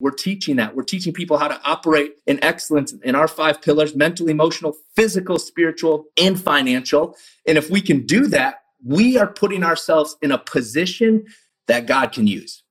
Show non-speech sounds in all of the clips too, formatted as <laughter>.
We're teaching that. We're teaching people how to operate in excellence in our five pillars mental, emotional, physical, spiritual, and financial. And if we can do that, we are putting ourselves in a position that God can use.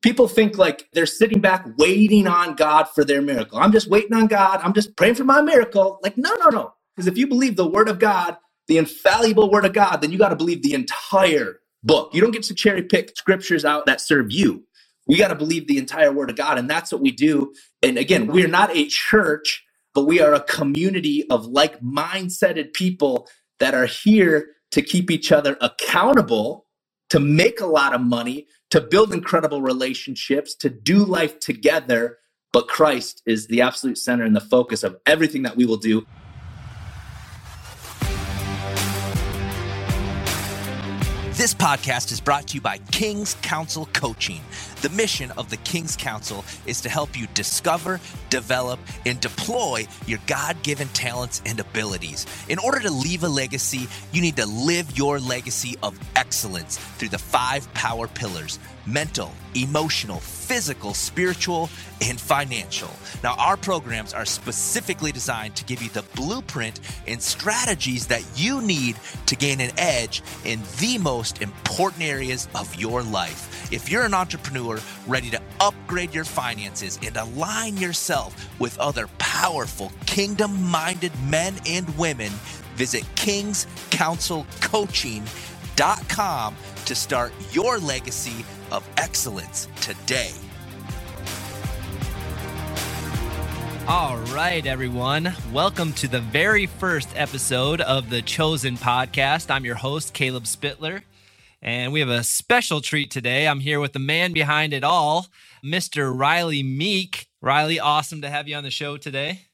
People think like they're sitting back waiting on God for their miracle. I'm just waiting on God. I'm just praying for my miracle. Like, no, no, no. Because if you believe the word of God, the infallible word of God, then you got to believe the entire book. You don't get to cherry pick scriptures out that serve you. We got to believe the entire word of God. And that's what we do. And again, we're not a church, but we are a community of like mindseted people that are here to keep each other accountable, to make a lot of money, to build incredible relationships, to do life together. But Christ is the absolute center and the focus of everything that we will do. This podcast is brought to you by King's Council Coaching. The mission of the King's Council is to help you discover, develop, and deploy your God given talents and abilities. In order to leave a legacy, you need to live your legacy of excellence through the five power pillars mental, emotional, physical, spiritual, and financial. Now, our programs are specifically designed to give you the blueprint and strategies that you need to gain an edge in the most important areas of your life. If you're an entrepreneur ready to upgrade your finances and align yourself with other powerful, kingdom minded men and women, visit kingscouncilcoaching.com to start your legacy of excellence today. All right, everyone. Welcome to the very first episode of the Chosen Podcast. I'm your host, Caleb Spitler, and we have a special treat today. I'm here with the man behind it all, Mr. Rylee Meek. Rylee, awesome to have you on the show today.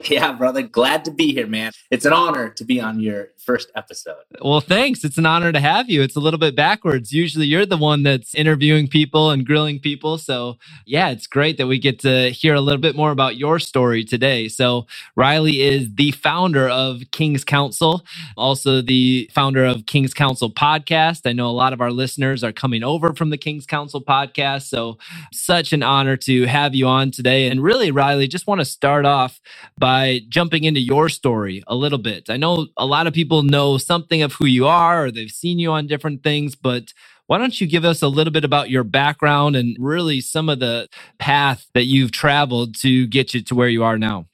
<laughs> Yeah, brother. Glad to be here, man. It's an honor to be on your first episode. Well, thanks. It's an honor to have you. It's a little bit backwards. Usually you're the one that's interviewing people and grilling people. So, yeah, it's great that we get to hear a little bit more about your story today. So, Rylee is the founder of King's Council, also the founder of King's Council podcast. I know a lot of our listeners are coming over from the King's Council podcast. So, such an honor to have you on today. And really, Rylee, just want to start off by jumping into your story a little bit. I know a lot of people know something of who you are or they've seen you on different things, but why don't you give us a little bit about your background and really some of the path that you've traveled to get you to where you are now?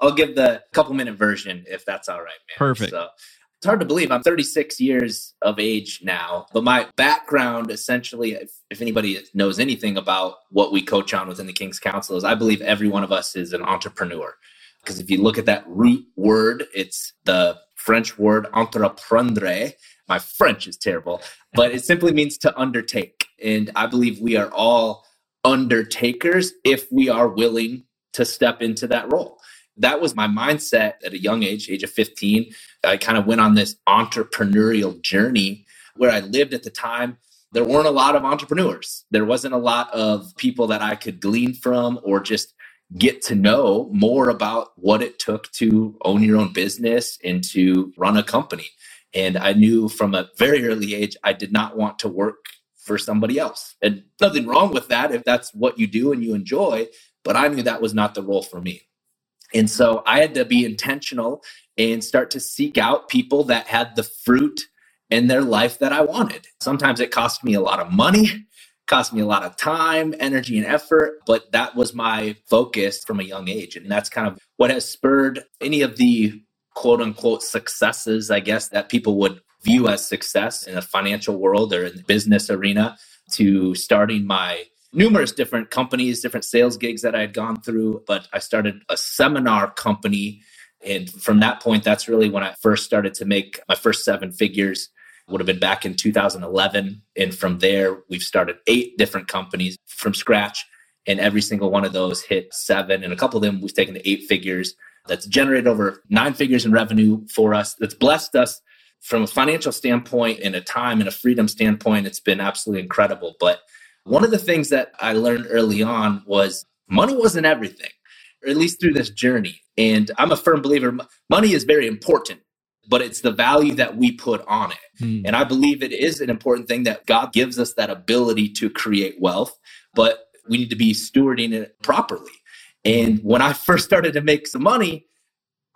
I'll give the couple minute version if that's all right, man. Perfect. So it's hard to believe I'm 36 years of age now, but my background essentially, if, if, anybody knows anything about what we coach on within the King's Council, is I believe every one of us is an entrepreneur. Because if you look at that root word, it's the French word entreprendre. My French is terrible, but it simply means to undertake. And I believe we are all undertakers if we are willing to step into that role. That was my mindset at a young age, age of 15. I kind of went on this entrepreneurial journey where I lived at the time. There weren't a lot of entrepreneurs. There wasn't a lot of people that I could glean from or just get to know more about what it took to own your own business and to run a company. And I knew from a very early age, I did not want to work for somebody else. And nothing wrong with that if that's what you do and you enjoy, but I knew that was not the role for me. And so I had to be intentional and start to seek out people that had the fruit in their life that I wanted. Sometimes it cost me a lot of money cost me a lot of time, energy, and effort, but that was my focus from a young age. And that's kind of what has spurred any of the quote unquote successes, I guess, that people would view as success in a financial world or in the business arena to starting my numerous different companies, different sales gigs that I had gone through. But I started a seminar company. And from that point, that's really when I first started to make my first seven figures would have been back in 2011. And from there, we've started eight different companies from scratch. And every single one of those hit seven. And a couple of them we've taken to eight figures. That's generated over nine figures in revenue for us. That's blessed us from a financial standpoint and a time and a freedom standpoint. It's been absolutely incredible. But one of the things that I learned early on was money wasn't everything, or at least through this journey. And I'm a firm believer money is very important but it's the value that we put on it. Mm. And I believe it is an important thing that God gives us that ability to create wealth. But we need to be stewarding it properly. And when I <laughs> first started to make some money,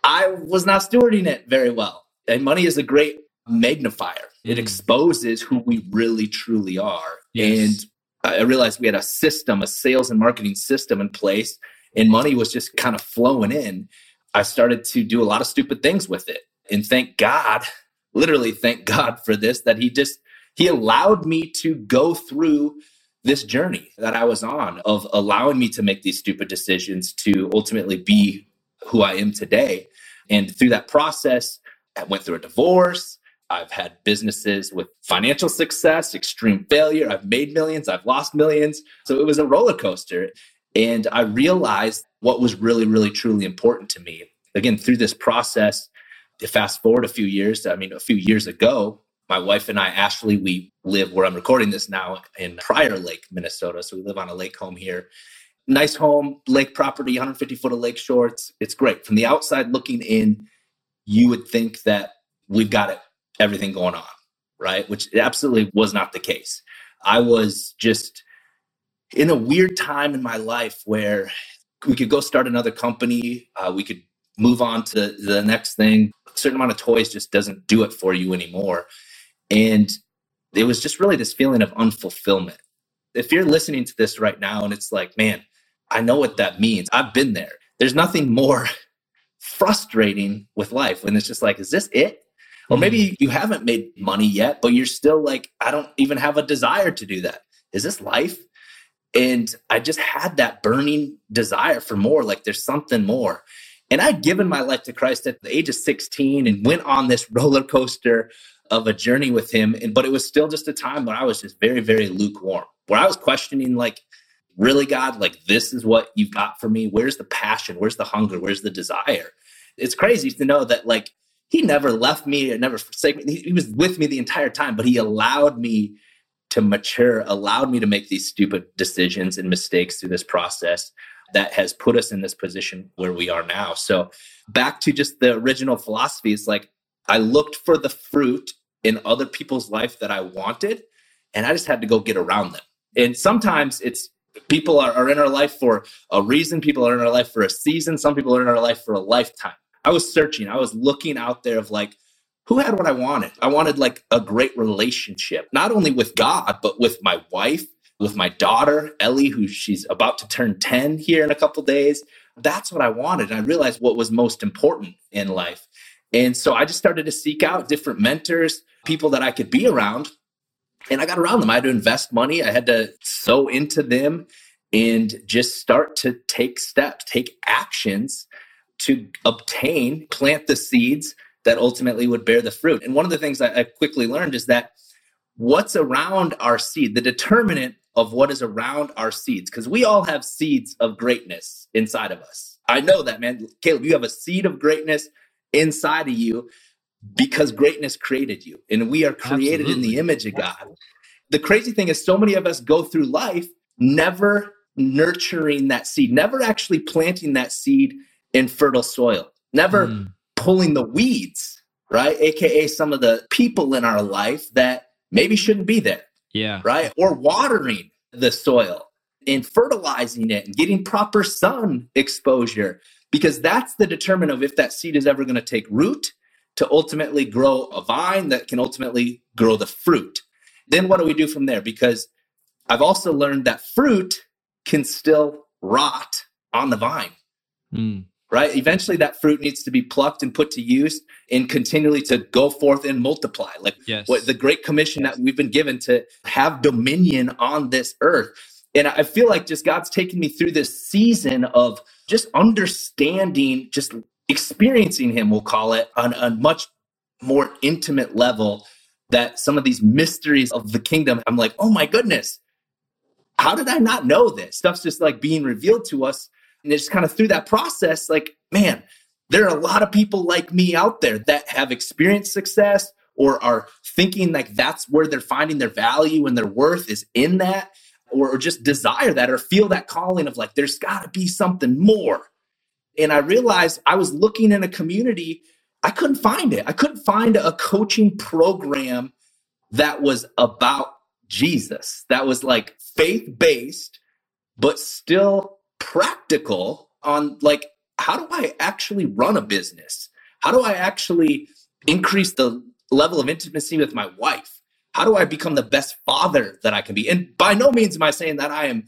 I was not stewarding it very well. And money is a great magnifier. It mm. exposes who we really truly are. Yes. And I realized we had a system, a sales and marketing system in place, and money was just kind of flowing in. I started to do a lot of stupid things with it. And thank God, literally thank God for this, that He just, He allowed me to go through this journey that I was on of allowing me to make these stupid decisions to ultimately be who I am today. And through that process, I went through a divorce. I've had businesses with financial success, extreme failure. I've made millions, I've lost millions. So it was a roller coaster. And I realized what was really, really, truly important to me. Again, through this process, fast forward a few years, I mean, a few years ago, my wife and I, Ashley, we live where I'm recording this now in Prior Lake, Minnesota. So we live on a lake home here. Nice home, lake property, 150 foot of lake shorts. It's great. From the outside looking in, you would think that we've got it, everything going on, right? Which absolutely was not the case. I was just in a weird time in my life where we could go start another company, uh, we could move on to the next thing. Certain amount of toys just doesn't do it for you anymore. And it was just really this feeling of unfulfillment. If you're listening to this right now and it's like, man, I know what that means. I've been there. There's nothing more <laughs> frustrating with life when it's just like, is this it? Or hmm. maybe you haven't made money yet, but you're still like, I don't even have a desire to do that. Is this life? And I just had that burning desire for more, like there's something more. And I'd given my life to Christ at the age of 16 and went on this roller coaster of a journey with him. And but it was still just a time when I was just very, very lukewarm, where I was questioning, like, really, God, like this is what you've got for me. Where's the passion? Where's the hunger? Where's the desire? It's crazy to know that like he never left me and never forsaken me. He was with me the entire time, but he allowed me to mature, allowed me to make these stupid decisions and mistakes through this process that has put us in this position where we are now. So back to just the original philosophy, it's like I looked for the fruit in other people's life that I wanted, and I just had to go get around them. And sometimes it's people are, are in our life for a reason, people are in our life for a season, some people are in our life for a lifetime. I was searching, I was looking out there of like, who had what I wanted? I wanted like a great relationship, not only with God, but with my wife, with my daughter, Ellie, who she's about to turn 10 here in a couple days. That's what I wanted. And I realized what was most important in life. And so I just started to seek out different mentors, people that I could be around. And I got around them. I had to invest money, I had to sow into them and just start to take steps, take actions to obtain, plant the seeds that ultimately would bear the fruit. And one of the things I, I quickly learned is that what's around our seed, the determinant of what is around our seeds, because we all have seeds of greatness inside of us. I know that, man. Caleb, you have a seed of greatness inside of you because greatness created you and we are created Absolutely. in the image of God. The crazy thing is, so many of us go through life never nurturing that seed, never actually planting that seed in fertile soil, never mm pulling the weeds, right? AKA some of the people in our life that maybe shouldn't be there. Yeah. Right. Or watering the soil and fertilizing it and getting proper sun exposure, because that's the determinant of if that seed is ever going to take root to ultimately grow a vine that can ultimately grow the fruit. Then what do we do from there? Because I've also learned that fruit can still rot on the vine. Mm right? Eventually, that fruit needs to be plucked and put to use and continually to go forth and multiply. Like yes. what the Great Commission that we've been given to have dominion on this earth. And I feel like just God's taken me through this season of just understanding, just experiencing Him, we'll call it, on a much more intimate level. That some of these mysteries of the kingdom, I'm like, oh my goodness, how did I not know this? Stuff's just like being revealed to us and it's kind of through that process, like, man, there are a lot of people like me out there that have experienced success or are thinking like that's where they're finding their value and their worth is in that, or, or just desire that or feel that calling of like, there's got to be something more. And I realized I was looking in a community, I couldn't find it. I couldn't find a coaching program that was about Jesus, that was like faith based but still practical on like, how do I actually run a business? How do I actually increase the level of intimacy with my wife? How do I become the best father that I can be? And by no means am I saying that I am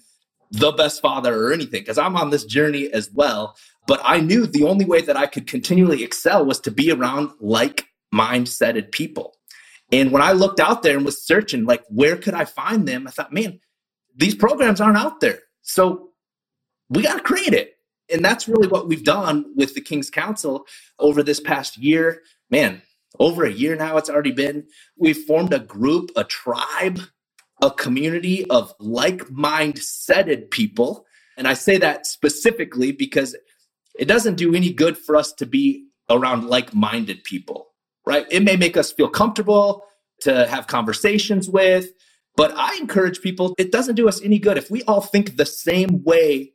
the best father or anything, because I'm on this journey as well. But I knew the only way that I could continually excel was to be around like mindseted people. And when I looked out there and was searching, like, where could I find them? I thought, man, these programs aren't out there. So we got to create it. And that's really what we've done with the King's Council over this past year. Man, over a year now, it's already been. We've formed a group, a tribe, a community of like mindseted people. And I say that specifically because it doesn't do any good for us to be around like minded people, right? It may make us feel comfortable to have conversations with, but I encourage people, it doesn't do us any good if we all think the same way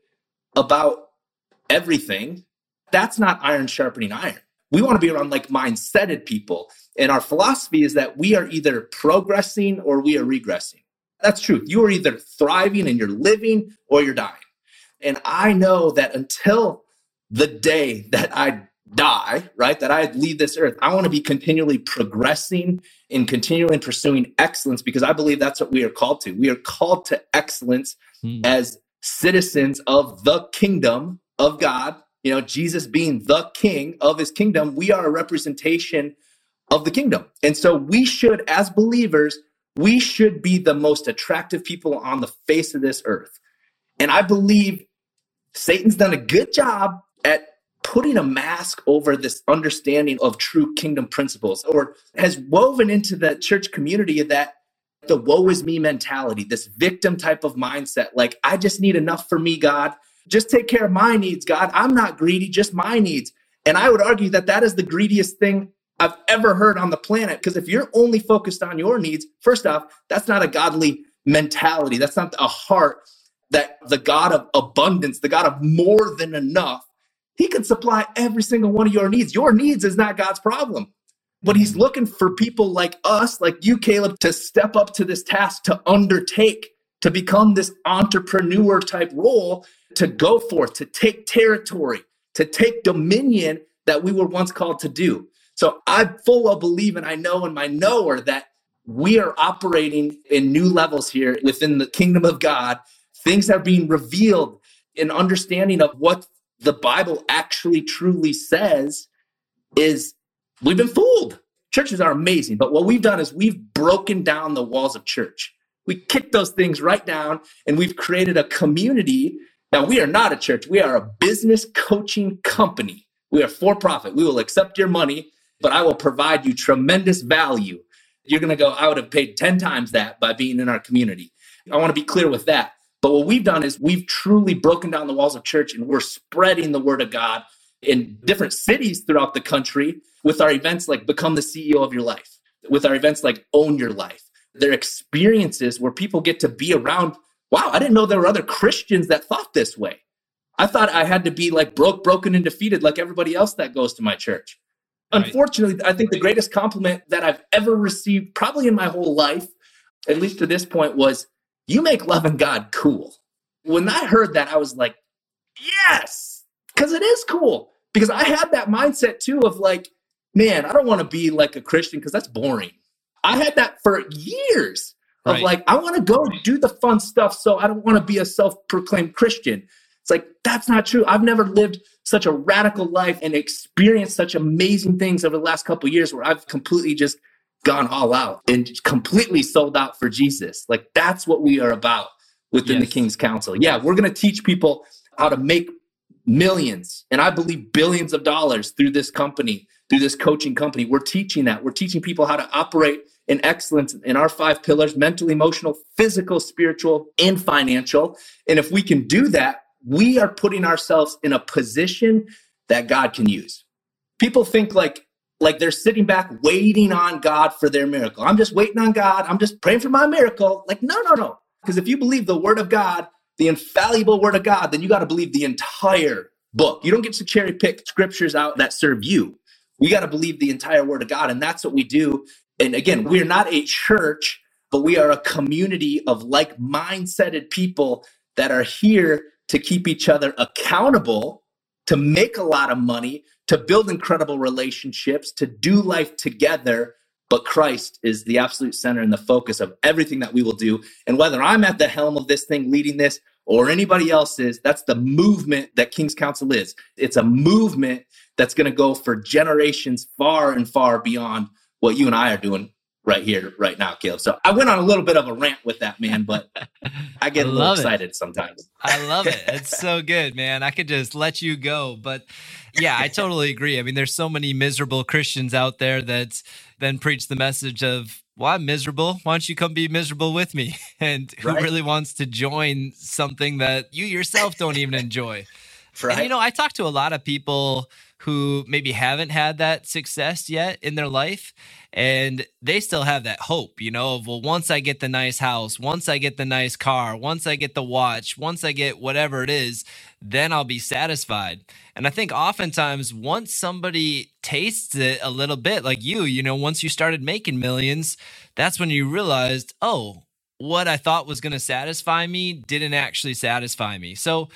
about everything. That's not iron sharpening iron. We want to be around like mindseted people. And our philosophy is that we are either progressing or we are regressing. That's true. You are either thriving and you're living or you're dying. And I know that until the day that I die, right, that I leave this earth, I want to be continually progressing and continually pursuing excellence because I believe that's what we are called to. We are called to excellence hmm. as citizens of the kingdom of God. You know, Jesus being the king of his kingdom, we are a representation of the kingdom. And so we should, as believers, we should be the most attractive people on the face of this earth. And I believe Satan's done a good job at putting a mask over this understanding of true kingdom principles or has woven into the church community that the woe is me mentality, this victim type of mindset. Like, I just need enough for me, God. Just take care of my needs, God. I'm not greedy, just my needs. And I would argue that that is the greediest thing I've ever heard on the planet. Because if you're only focused on your needs, first off, that's not a godly mentality. That's not a heart that the God of abundance, the God of more than enough, he can supply every single one of your needs. Your needs is not God's problem. But he's looking for people like us, like you, Caleb, to step up to this task, to undertake, to become this entrepreneur type role, to go forth, to take territory, to take dominion that we were once called to do. So I full well believe and I know in my knower that we are operating in new levels here within the kingdom of God. Things are being revealed in understanding of what the Bible actually truly says is we've been fooled. Churches are amazing, but what we've done is we've broken down the walls of church. We kicked those things right down and we've created a community. Now, we are not a church, we are a business coaching company. We are for profit. We will accept your money, but I will provide you tremendous value. You're going to go, I would have paid 10 times that by being in our community. I want to be clear with that. But what we've done is we've truly broken down the walls of church and we're spreading the word of God in different cities throughout the country with our events like Become the CEO of Your Life, with our events like Own Your Life. They're experiences where people get to be around. Wow, I didn't know there were other Christians that thought this way. I thought I had to be like broke, broken, and defeated like everybody else that goes to my church. Right. Unfortunately, I think the greatest compliment that I've ever received, probably in my whole life, at least to this point, was you make loving God cool. When I heard that, I was like, yes, because it is cool. Because I had that mindset too of like, man, I don't want to be like a Christian because that's boring. I had that for years of right. like, I want to go do the fun stuff. So I don't want to be a self proclaimed Christian. It's like, that's not true. I've never lived such a radical life and experienced such amazing things over the last couple years where I've completely just gone all out and completely sold out for Jesus. Like that's what we are about within yes. the King's Council. Yeah, we're going to teach people how to make millions and I believe billions of dollars through this company, through this coaching company. We're teaching that. We're teaching people how to operate in excellence in our five pillars mental, emotional, physical, spiritual, and financial. And if we can do that, we are putting ourselves in a position that God can use. People think like like they're sitting back waiting on God for their miracle. I'm just waiting on God. I'm just praying for my miracle. Like, no, no, no. Because if you believe the word of God, the infallible word of God, then you got to believe the entire book. You don't get to cherry pick scriptures out that serve you. We got to believe the entire word of God. And that's what we do. And again, we're not a church, but we are a community of like mindseted people that are here to keep each other accountable, to make a lot of money, to build incredible relationships, to do life together. But Christ is the absolute center and the focus of everything that we will do. And whether I'm at the helm of this thing leading this or anybody else is, that's the movement that King's Council is. It's a movement that's going to go for generations far and far beyond what you and I are doing right here, right now, Caleb. So I went on a little bit of a rant with that, man, but <laughs> I get I a little excited it. sometimes. I love it. It's <laughs> so good, man. I could just let you go. But yeah, I totally agree. I mean, there's so many miserable Christians out there that then preach the message of, well, I'm miserable. Why don't you come be miserable with me? <laughs> And who right. really wants to join something that you yourself don't even enjoy? Right. And you know, I talk to a lot of people who maybe haven't had that success yet in their life and they still have that hope you know of well once i get the nice house once i get the nice car once i get the watch once i get whatever it is then i'll be satisfied. And i think oftentimes once somebody tastes it a little bit like you you know once you started making millions that's when you realized oh what i thought was going to satisfy me didn't actually satisfy me. So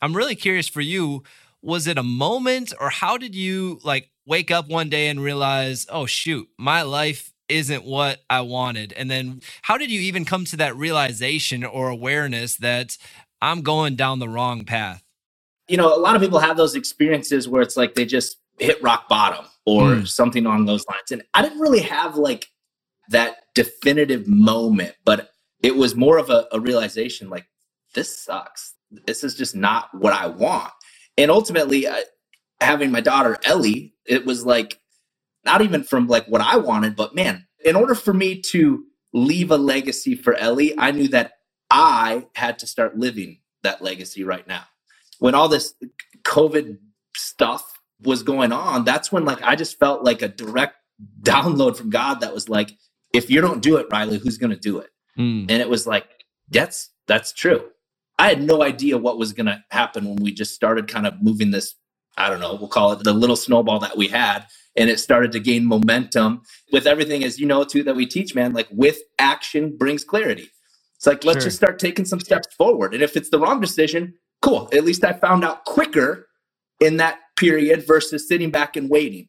i'm really curious for you was it a moment or how did you like wake up one day and realize, oh, shoot, my life isn't what I wanted? And then how did you even come to that realization or awareness that I'm going down the wrong path? You know, a lot of people have those experiences where it's like they just hit rock bottom or mm. something along those lines. And I didn't really have like that definitive moment, but it was more of a, a realization like, this sucks. This is just not what I want and ultimately I, having my daughter ellie it was like not even from like what i wanted but man in order for me to leave a legacy for ellie i knew that i had to start living that legacy right now. When all this covid stuff was going on that's when like i just felt like a direct download from god that was like if you don't do it rylee who's going to do it? Mm. and it was like that's that's true I had no idea what was going to happen when we just started kind of moving this. I don't know, we'll call it the little snowball that we had. And it started to gain momentum with everything, as you know, too, that we teach, man. Like with action brings clarity. It's like, let's sure. just start taking some steps forward. And if it's the wrong decision, cool. At least I found out quicker in that period versus sitting back and waiting.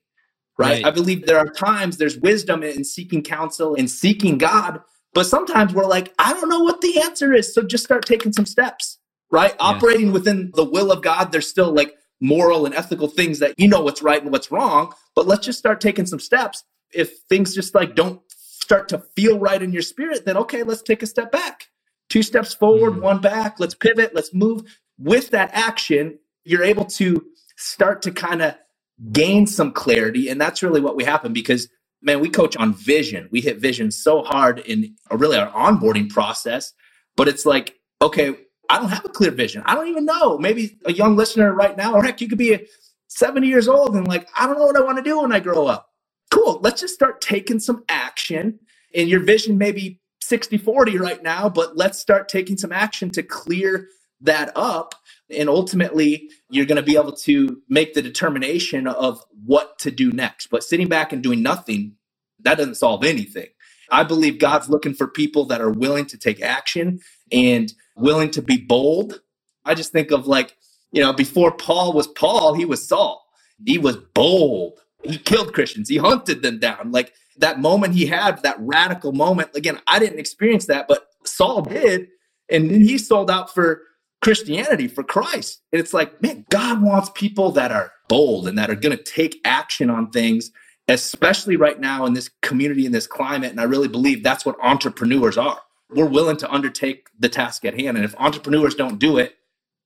Right? right. I believe there are times there's wisdom in seeking counsel and seeking God but sometimes we're like, I don't know what the answer is. So just start taking some steps, right? Yeah. Operating within the will of God. There's still like moral and ethical things that you know what's right and what's wrong. But let's just start taking some steps. If things just like don't start to feel right in your spirit, then okay, let's take a step back. Two steps forward, mm one back. Let's pivot. Let's move. With that action, you're able to start to kind of gain some clarity. And that's really what we happen because man, we coach on vision. We hit vision so hard in really our onboarding process, but it's like, okay, I don't have a clear vision. I don't even know. Maybe a young listener right now, or heck, you could be 70 years old and like, I don't know what I want to do when I grow up. Cool. Let's just start taking some action. And your vision may be 60 40 right now, but let's start taking some action to clear that up and ultimately, you're going to be able to make the determination of what to do next. But sitting back and doing nothing, that doesn't solve anything. I believe God's looking for people that are willing to take action and willing to be bold. I just think of like, you know, before Paul was Paul, he was Saul. He was bold. He killed Christians, he hunted them down. Like that moment he had, that radical moment. Again, I didn't experience that, but Saul did. And he sold out for Christianity for Christ. And it's like, man, God wants people that are bold and that are going to take action on things, especially right now in this community, in this climate. And I really believe that's what entrepreneurs are. We're willing to undertake the task at hand. And if entrepreneurs don't do it,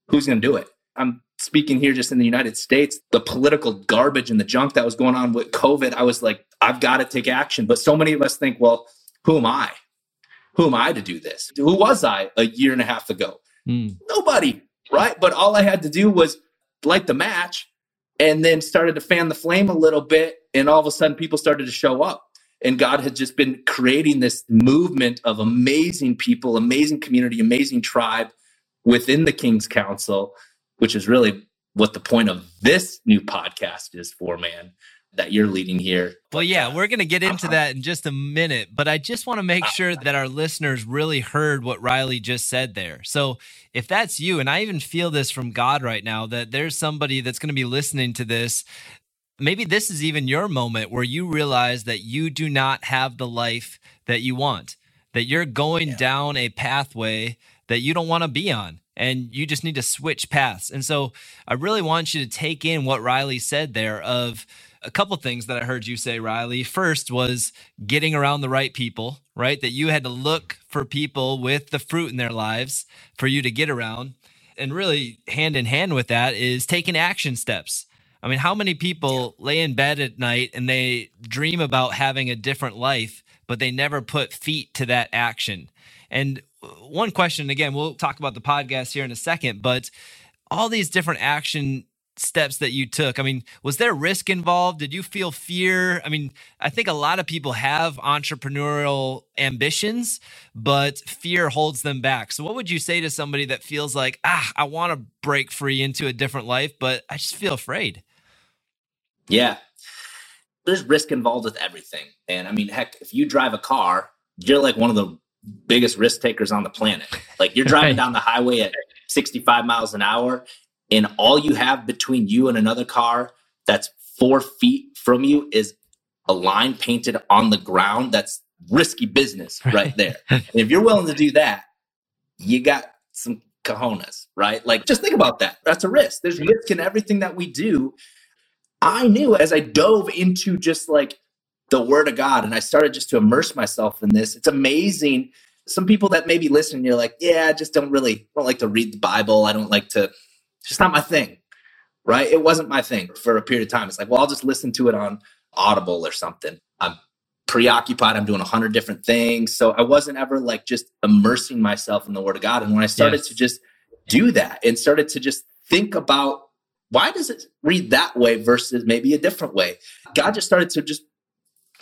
who's going to do it? I'm speaking here just in the United States, the political garbage and the junk that was going on with COVID. I was like, I've got to take action. But so many of us think, well, who am I? Who am I to do this? Who was I a year and a half ago? Mm. Nobody, right? But all I had to do was light the match and then started to fan the flame a little bit. And all of a sudden, people started to show up. And God had just been creating this movement of amazing people, amazing community, amazing tribe within the King's Council, which is really what the point of this new podcast is for, man. That you're leading here. Well, yeah, we're going to get into that in just a minute, but I just want to make sure that our listeners really heard what Rylee just said there. So, if that's you, and I even feel this from God right now, that there's somebody that's going to be listening to this, maybe this is even your moment where you realize that you do not have the life that you want, that you're going yeah. down a pathway that you don't want to be on and you just need to switch paths. And so I really want you to take in what Rylee said there of a couple things that I heard you say, Rylee. First was getting around the right people, right? That you had to look for people with the fruit in their lives for you to get around. And really, hand in hand with that is taking action steps. I mean, how many people lay in bed at night and they dream about having a different life, but they never put feet to that action? And one question again, we'll talk about the podcast here in a second, but all these different action steps that you took? I mean was there risk involved? Did you feel fear? I mean i think a lot of people have entrepreneurial ambitions but fear holds them back. So what would you say to somebody that feels like ah i want to break free into a different life but i just feel afraid yeah. There's risk involved with everything and i mean heck if you drive a car you're like one of the biggest risk takers on the planet. Like you're driving down the highway at 65 miles an hour, and all you have between you and another car that's four feet from you is a line painted on the ground. That's risky business right there. and if you're willing to do that, you got some cojones, right? Like just think about that. That's a risk. There's risk in everything that we do. I knew as I dove into just like the word of God. And I started just to immerse myself in this. It's amazing. Some people that maybe listen, you're like, yeah, I just don't really don't like to read the Bible. I don't like to, it's just not my thing. Right. It wasn't my thing for a period of time. It's like, well, I'll just listen to it on Audible or something. I'm preoccupied. I'm doing a hundred different things. So I wasn't ever like just immersing myself in the word of God. And when I started yes. to just do that and started to just think about why does it read that way versus maybe a different way? God just started to just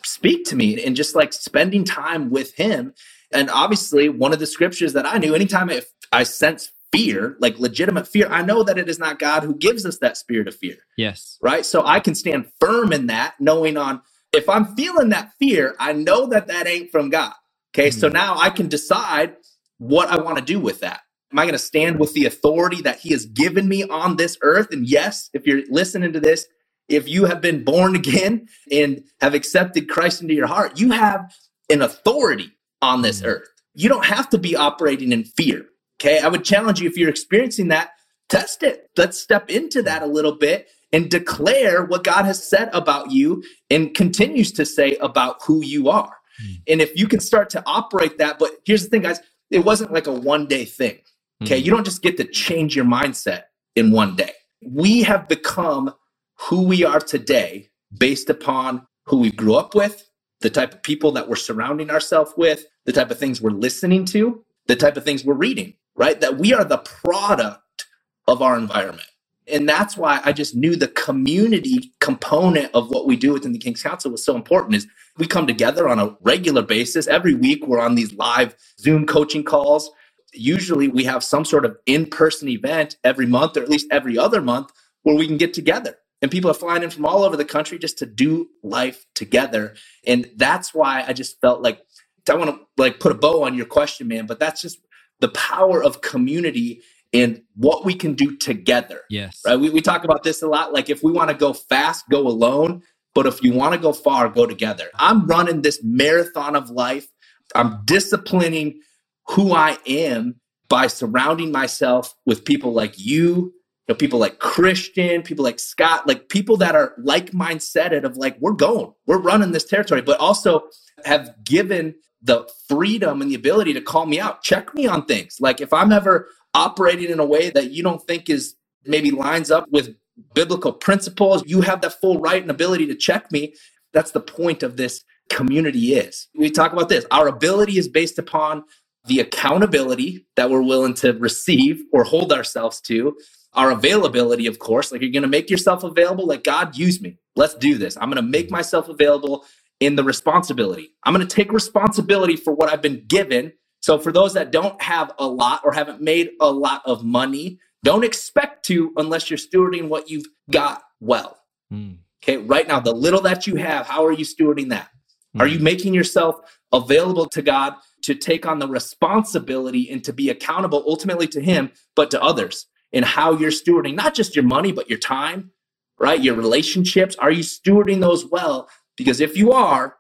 speak to me and just like spending time with him. And obviously, one of the scriptures that I knew, anytime if I sense fear, like legitimate fear, I know that it is not God who gives us that spirit of fear. Yes. Right. So I can stand firm in that, knowing on if I'm feeling that fear, I know that that ain't from God. Okay. Mm-hmm. So now I can decide what I want to do with that. Am I going to stand with the authority that He has given me on this earth? And yes, if you're listening to this, if you have been born <laughs> again and have accepted Christ into your heart, you have an authority on this mm-hmm. earth. You don't have to be operating in fear. Okay. I would challenge you if you're experiencing that, test it. Let's step into that a little bit and declare what God has said about you and continues to say about who you are. Mm-hmm. And if you can start to operate that, but here's the thing, guys, it wasn't like a one day thing. Okay. Mm-hmm. You don't just get to change your mindset in one day. We have become who we are today based upon who we grew up with, the type of people that we're surrounding ourselves with, the type of things we're listening to, the type of things we're reading, right? That we are the product of our environment. And that's why I just knew the community component of what we do within the King's Council was so important is we come together on a regular basis. Every week we're on these live Zoom coaching calls. Usually we have some sort of in-person event every month or at least every other month where we can get together and people are flying in from all over the country just to do life together and that's why i just felt like i want to like put a bow on your question man but that's just the power of community and what we can do together yes. right? We, we talk about this a lot like if we want to go fast go alone but if you want to go far go together. I'm running this marathon of life. I'm disciplining who i am by surrounding myself with people like you know, people like Christian, people like Scott, like people that are like mindseted of like, we're going, we're running this territory, but also have given the freedom and the ability to call me out, check me on things. Like if I'm ever operating in a way that you don't think is maybe lines up with biblical principles, you have that full right and ability to check me. That's the point of this community is. We talk about this. Our ability is based upon the accountability that we're willing to receive or hold ourselves to our availability, of course. Like you're going to make yourself available. Like, God, use me. Let's do this. I'm going to make myself available in the responsibility. I'm going to take responsibility for what I've been given. So, for those that don't have a lot or haven't made a lot of money, don't expect to unless you're stewarding what you've got well. Mm. Okay. Right now, the little that you have, how are you stewarding that? Are you making yourself available to God to take on the responsibility and to be accountable ultimately to Him, but to others in how you're stewarding not just your money, but your time, right? Your relationships. Are you stewarding those well? Because if you are,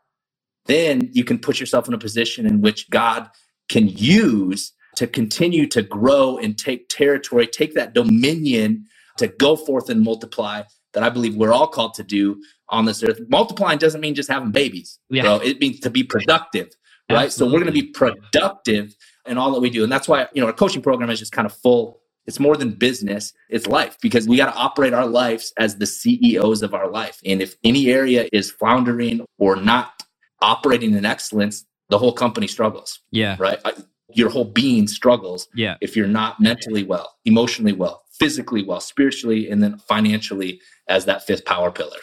then you can put yourself in a position in which God can use to continue to grow and take territory, take that dominion to go forth and multiply that I believe we're all called to do on this earth. Multiplying doesn't mean just having babies, yeah. bro. It means to be productive, right? Absolutely. So we're going to be productive in all that we do. And that's why, you know, our coaching program is just kind of full. It's more than business, it's life because we got to operate our lives as the CEOs of our life. And if any area is floundering or not operating in excellence, the whole company struggles. Yeah. Right. Your whole being struggles. Yeah. If you're not mentally well, emotionally well, physically well, spiritually, and then financially as that fifth power pillar.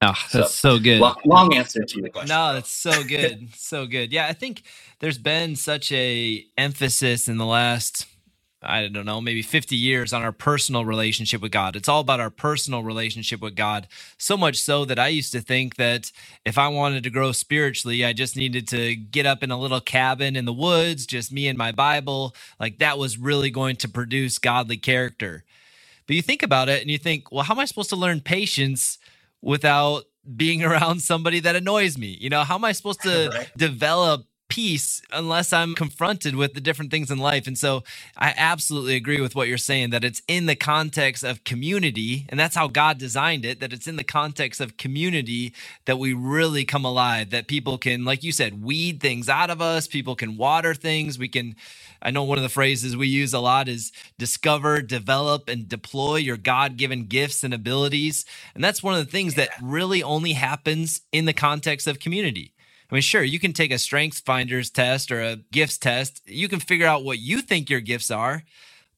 Oh, that's so, so good. Long, long, answer to your question. No, that's so good. so good. Yeah, I think there's been such a emphasis in the last I don't know, maybe 50 years on our personal relationship with God. It's all about our personal relationship with God. So much so that I used to think that if I wanted to grow spiritually, I just needed to get up in a little cabin in the woods, just me and my Bible. Like that was really going to produce godly character. But you think about it and you think, well, how am I supposed to learn patience without being <laughs> around somebody that annoys me? You know, how am I supposed to <laughs> right. develop peace unless I'm confronted with the different things in life. And so I absolutely agree with what you're saying that it's in the context of community. And that's how God designed it, that it's in the context of community that we really come alive, that people can, like you said, weed things out of us, people can water things. We can, I know one of the phrases we use a lot is discover, develop, and deploy your God given gifts and abilities. And that's one of the things that really only happens in the context of community. I mean, sure, you can take a strengths finders test or a gifts test. You can figure out what you think your gifts are,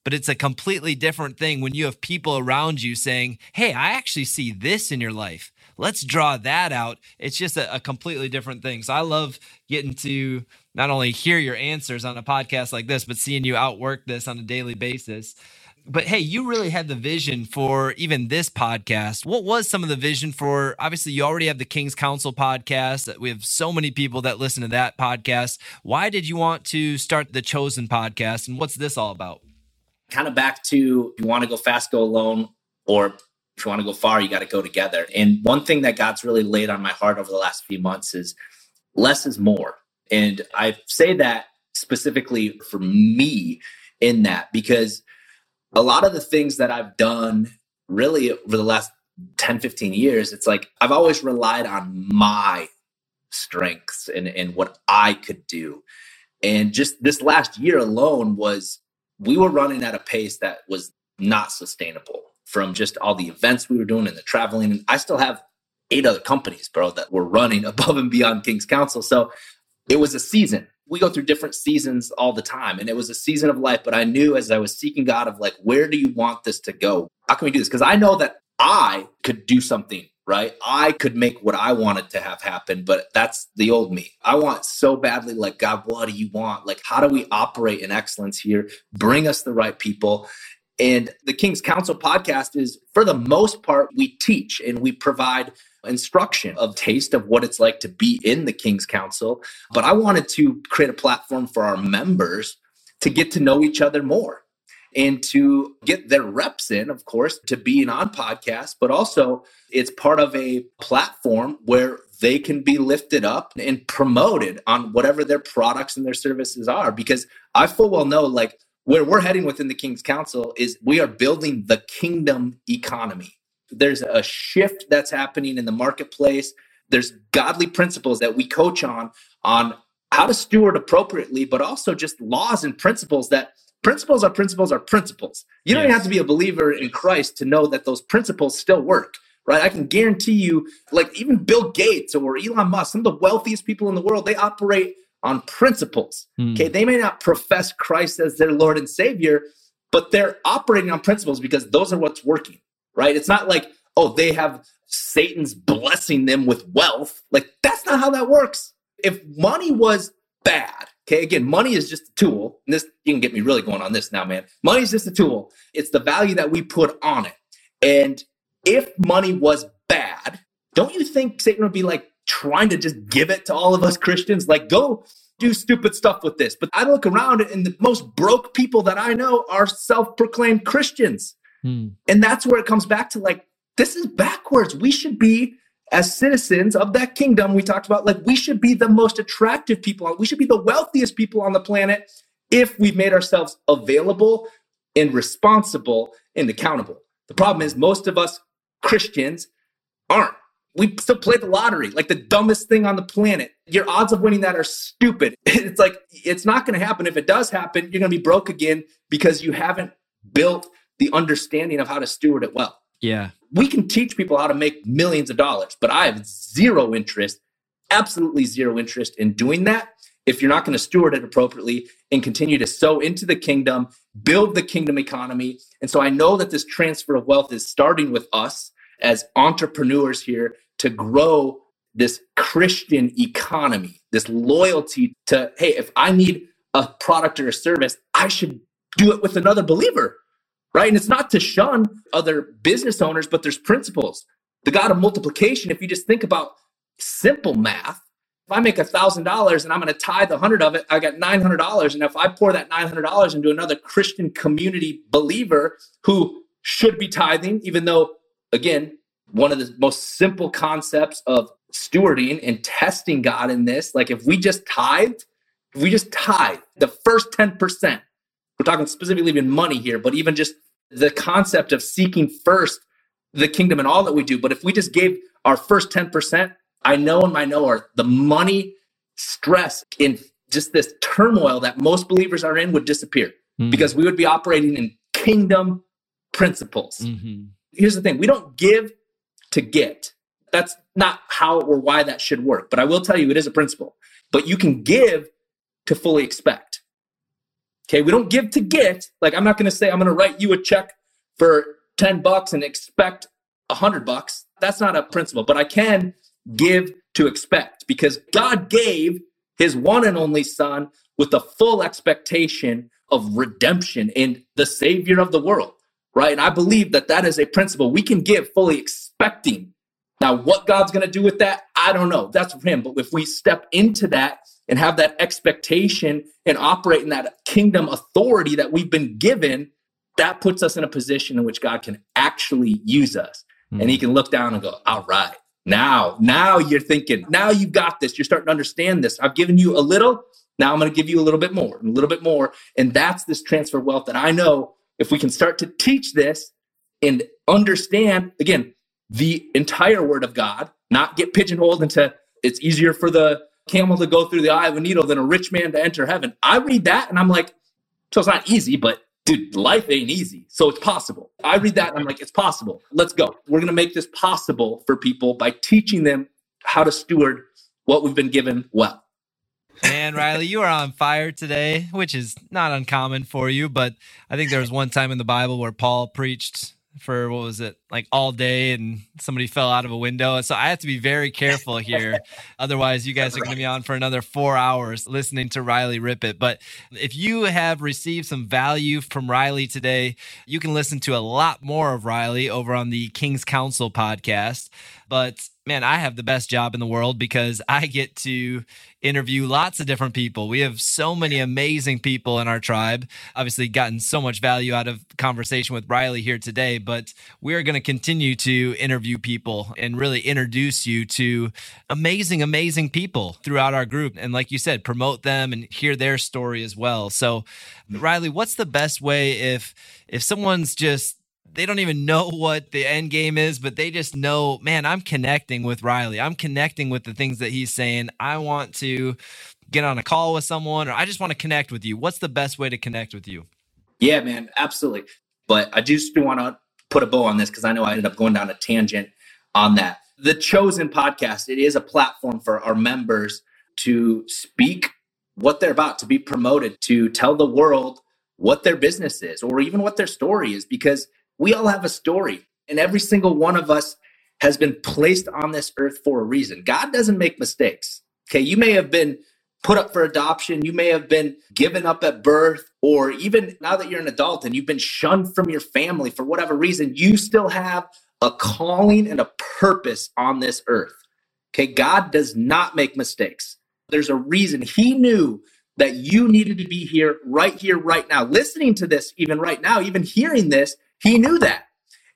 but it's a completely different thing when you have people around you saying, Hey, I actually see this in your life. Let's draw that out. It's just a, a completely different thing. So I love getting to not only hear your answers on a podcast like this, but seeing you outwork this on a daily basis but hey, you really had the vision for even this podcast. What was some of the vision for? Obviously, you already have the King's Council podcast. We have so many people that listen to that podcast. Why did you want to start the Chosen podcast, and what's this all about? Kind of back to if you want to go fast, go alone, or if you want to go far, you got to go together. And one thing that God's really laid on my heart over the last few months is less is more. And I say that specifically for me in that because a lot of the things that I've done really over the last 10, 15 years, it's like I've always relied on my strengths and, and what I could do. And just this last year alone was we were running at a pace that was not sustainable from just all the events we were doing and the traveling. And I still have eight other companies, bro, that were running <laughs> above and beyond King's Council. So it was a season we go through different seasons all the time. And it was a season of life but i knew as i was seeking god of like where do you want this to go? How can we do this? Because i know that i could do something right? I could make what i wanted to have happen but that's the old me. I want so badly like god what do you want? Like how do we operate in excellence here? Bring us the right people. And the king's council podcast is for the most part we teach and we provide instruction of taste of what it's like to be in the King's Council. But I wanted to create a platform for our members to get to know each other more and to get their reps in, of course, to being on podcasts, but also it's part of a platform where they can be lifted up and promoted on whatever their products and their services are. Because I full well know, like, where we're heading within the King's Council is we are building the kingdom economy there's a shift that's happening in the marketplace. There's godly principles that we coach on on how to steward appropriately, but also just laws and principles that principles are principles are principles. You don't yes. have to be a believer in Christ to know that those principles still work, right? I can guarantee you, like even Bill Gates or Elon Musk, some of the wealthiest people in the world, they operate on principles. Mm. Okay. They may not profess Christ as their Lord and Savior, but they're operating on principles because those are what's working right? It's not like, oh, they have Satan's blessing them with wealth. Like, that's not how that works. If money was bad, okay, again, money is just a tool. And this, you can get me really going on this now, man. Money is just a tool, it's the value that we put on it. And if money was bad, don't you think Satan would be like trying to just give it to all of us Christians? Like, go do stupid stuff with this. But I look around and the most broke people that I know are self proclaimed Christians. Hmm. And that's where it comes back to like, this is backwards. We should be, as citizens of that kingdom, we talked about, like, we should be the most attractive people. We should be the wealthiest people on the planet if we've made ourselves available and responsible and accountable. The problem is, most of us Christians aren't we still play the lottery, like the dumbest thing on the planet. Your odds of winning that are stupid. <laughs> It's like, it's not going to happen. If it does happen, you're going to be broke again because you haven't built the understanding of how to steward it well. Yeah. We can teach people how to make millions of dollars, but I have zero interest, absolutely zero interest in doing that if you're not going to steward it appropriately and continue to sow into the kingdom, build the kingdom economy. And so I know that this transfer of wealth is starting with us as entrepreneurs here to grow this Christian economy, this loyalty to, hey, if I need a product or a service, I should do it with another believer, right? And it's not to shun other business owners, but there's principles. The God of multiplication, if you just think about simple math, if I make a thousand dollars and I'm going to tithe a hundred of it, I got nine hundred dollars. And if I pour that nine hundred dollars into another Christian community believer who should be tithing, even though again one of the most simple concepts of stewarding and testing God in this. Like if we just tithed, if we just tithe the first 10%, we're talking specifically even money here, but even just the concept of seeking first the kingdom and all that we do. But if we just gave our first 10%, I know in my knower, the money stress in just this turmoil that most believers are in would disappear mm-hmm. because we would be operating in kingdom principles. Mm-hmm. Here's the thing we don't give to get. That's not how or why that should work. But I will tell you, it is a principle. But you can give to fully expect. Okay, we don't give to get. Like, I'm not going to say I'm going to write you a check for 10 bucks and expect 100 bucks. That's not a principle, but I can give to expect because God gave his one and only son with the full expectation of redemption and the savior of the world right? And I believe that that is a principle we can give fully expecting. Now, what God's going to do with that, I don't know. That's for Him. But if we step into that and have that expectation and operate in that kingdom authority that we've been given, that puts us in a position in which God can actually use us. Mm. And He can look down and go, all right, now, now you're thinking, now you've got this. You're starting to understand this. I've given you a little. Now I'm going to give you a little bit more, a little bit more. And that's this transfer of wealth that I know if we can start to teach this and understand, again, the entire word of God, not get pigeonholed into it's easier for the camel to go through the eye of a needle than a rich man to enter heaven. I read that and I'm like, so it's not easy, but dude, life ain't easy. So it's possible. I read that and I'm like, it's possible. Let's go. We're going to make this possible for people by teaching them how to steward what we've been given well. Man, Rylee, you are on fire today, which is not uncommon for you. But I think there was one time in the Bible where Paul preached for what was it like all day and somebody fell out of a window. So i have to be very careful here. <laughs> Otherwise you guys are going to be on for another four hours listening to rylee rip it. But if you have received some value from rylee today you can listen to a lot more of rylee over on the king's council podcast. But man, I have the best job in the world because I get to interview lots of different people. We have so many amazing people in our tribe. Obviously, gotten so much value out of conversation with Rylee here today, but we are going to continue to interview people and really introduce you to amazing, amazing people throughout our group. And like you said, promote them and hear their story as well. So, mm. Rylee, what's the best way if if someone's just they don't even know <laughs> what the end game is, but they just know, man, I'm connecting with Rylee. I'm connecting with the things that he's saying. I want to get on a call with someone or I just want to connect with you. What's the best way to connect with you? Yeah, man, absolutely. But I just want to put a bow on this because I know I ended up going down a tangent on that. The Chosen podcast, it is a platform for our members to speak what they're about, to be promoted, to tell the world what their business is or even what their story is because we all have a story, and every single one of us has been placed on this earth for a reason. God doesn't make mistakes. Okay, you may have been put up for adoption, you may have been given up at birth, or even now that you're an adult and you've been shunned from your family for whatever reason, you still have a calling and a purpose on this earth. Okay, God does not make mistakes. There's a reason He knew that you needed to be here, right here, right now, listening to this, even right now, even hearing this. He knew that.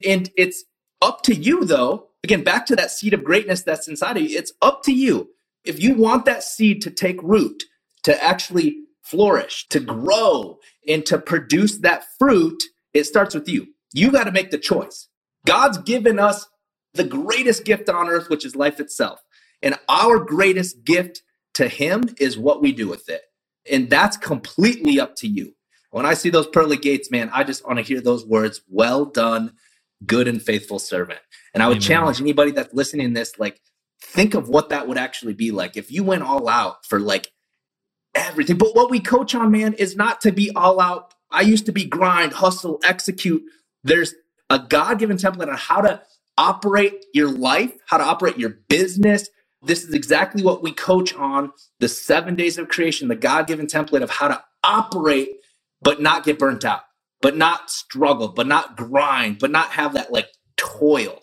And it's up to you, though. Again, back to that seed of greatness that's inside of you. It's up to you. If you want that seed to take root, to actually flourish, to grow, and to produce that fruit, it starts with you. You got to make the choice. God's given us the greatest gift on earth, which is life itself. And our greatest gift to Him is what we do with it. And that's completely up to you. When I see those pearly gates, man, I just want to hear those words, well done, good and faithful servant. And I would Amen. challenge anybody that's listening to this, like, think of what that would actually be like if you went all out for like everything. But what we coach on, man, is not to be all out. I used to be grind, hustle, execute. There's a God given template on how to operate your life, how to operate your business. This is exactly what we coach on the seven days of creation, the God given template of how to operate, but not get burnt out, but not struggle, but not grind, but not have that like toil,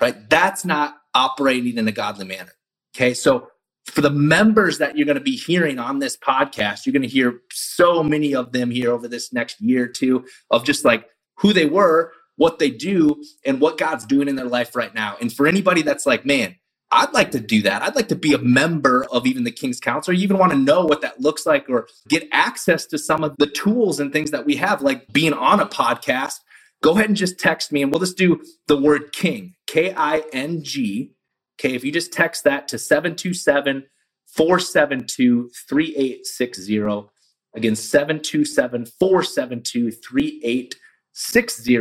right? That's not operating in a godly manner. Okay. So for the members that you're going to be hearing on this podcast, you're going to hear so many of them here over this next year or two of just like who they were, what they do, and what God's doing in their life right now. And for anybody that's like, man, I'd like to do that. I'd like to be a member of even the King's Council, you even want to know what that looks like or get access to some of the tools and things that we have, like being on a podcast. Go ahead and just text me and we'll just do the word King, K I N G, Okay, if you just text that to 727 472 3860. Again, 727 472 3860.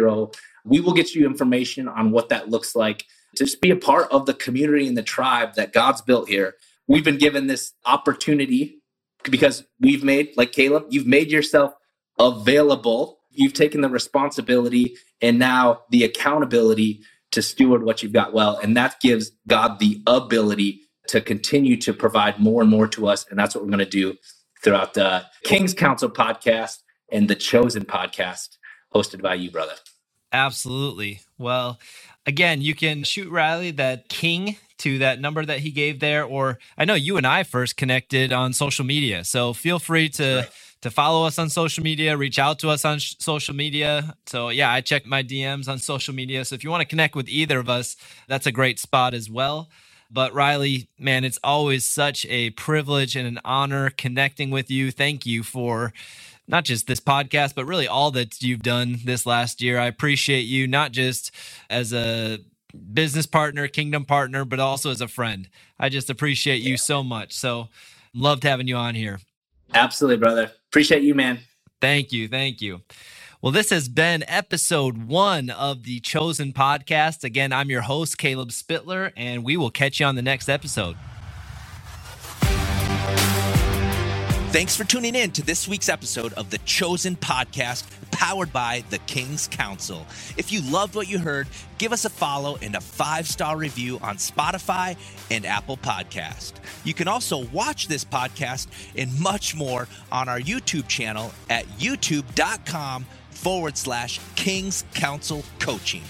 We will get you information on what that looks like just be a part of the community and the tribe that God's built here. We've been given this opportunity because we've made, like Caleb, you've made yourself available. You've taken the responsibility and now the accountability to steward what you've got well. And that gives God the ability to continue to provide more and more to us. And that's what we're going to do throughout the King's Council podcast and the Chosen podcast hosted by you, brother. Absolutely. Well, again, you can shoot Rylee that king to that number that he gave there, or I know you and I first connected on social media. So feel free to. Right to follow us on social media, reach out to us on sh- social media. So, yeah, I check my DMs on social media. So, if you want to connect with either of us, that's a great spot as well. But, Rylee, man, it's always such a privilege and an honor connecting with you. Thank you for not just this podcast, but really all that you've done this last year. I appreciate you, not just as a business partner, kingdom partner, but also as a friend. I just appreciate you so much. So, loved having you on here. Absolutely, brother. Appreciate you, man. Thank you. Thank you. Well, this has been episode one of the Chosen Podcast. Again, I'm your host, Caleb Spitler, and we will catch you on the next episode. Thanks for tuning in to this week's episode of the Chosen Podcast, powered by the King's Council. If you loved what you heard, give us a follow and a five star review on Spotify and Apple Podcast. You can also watch this podcast and much more on our YouTube channel at youtube.com forward slash King's Council Coaching.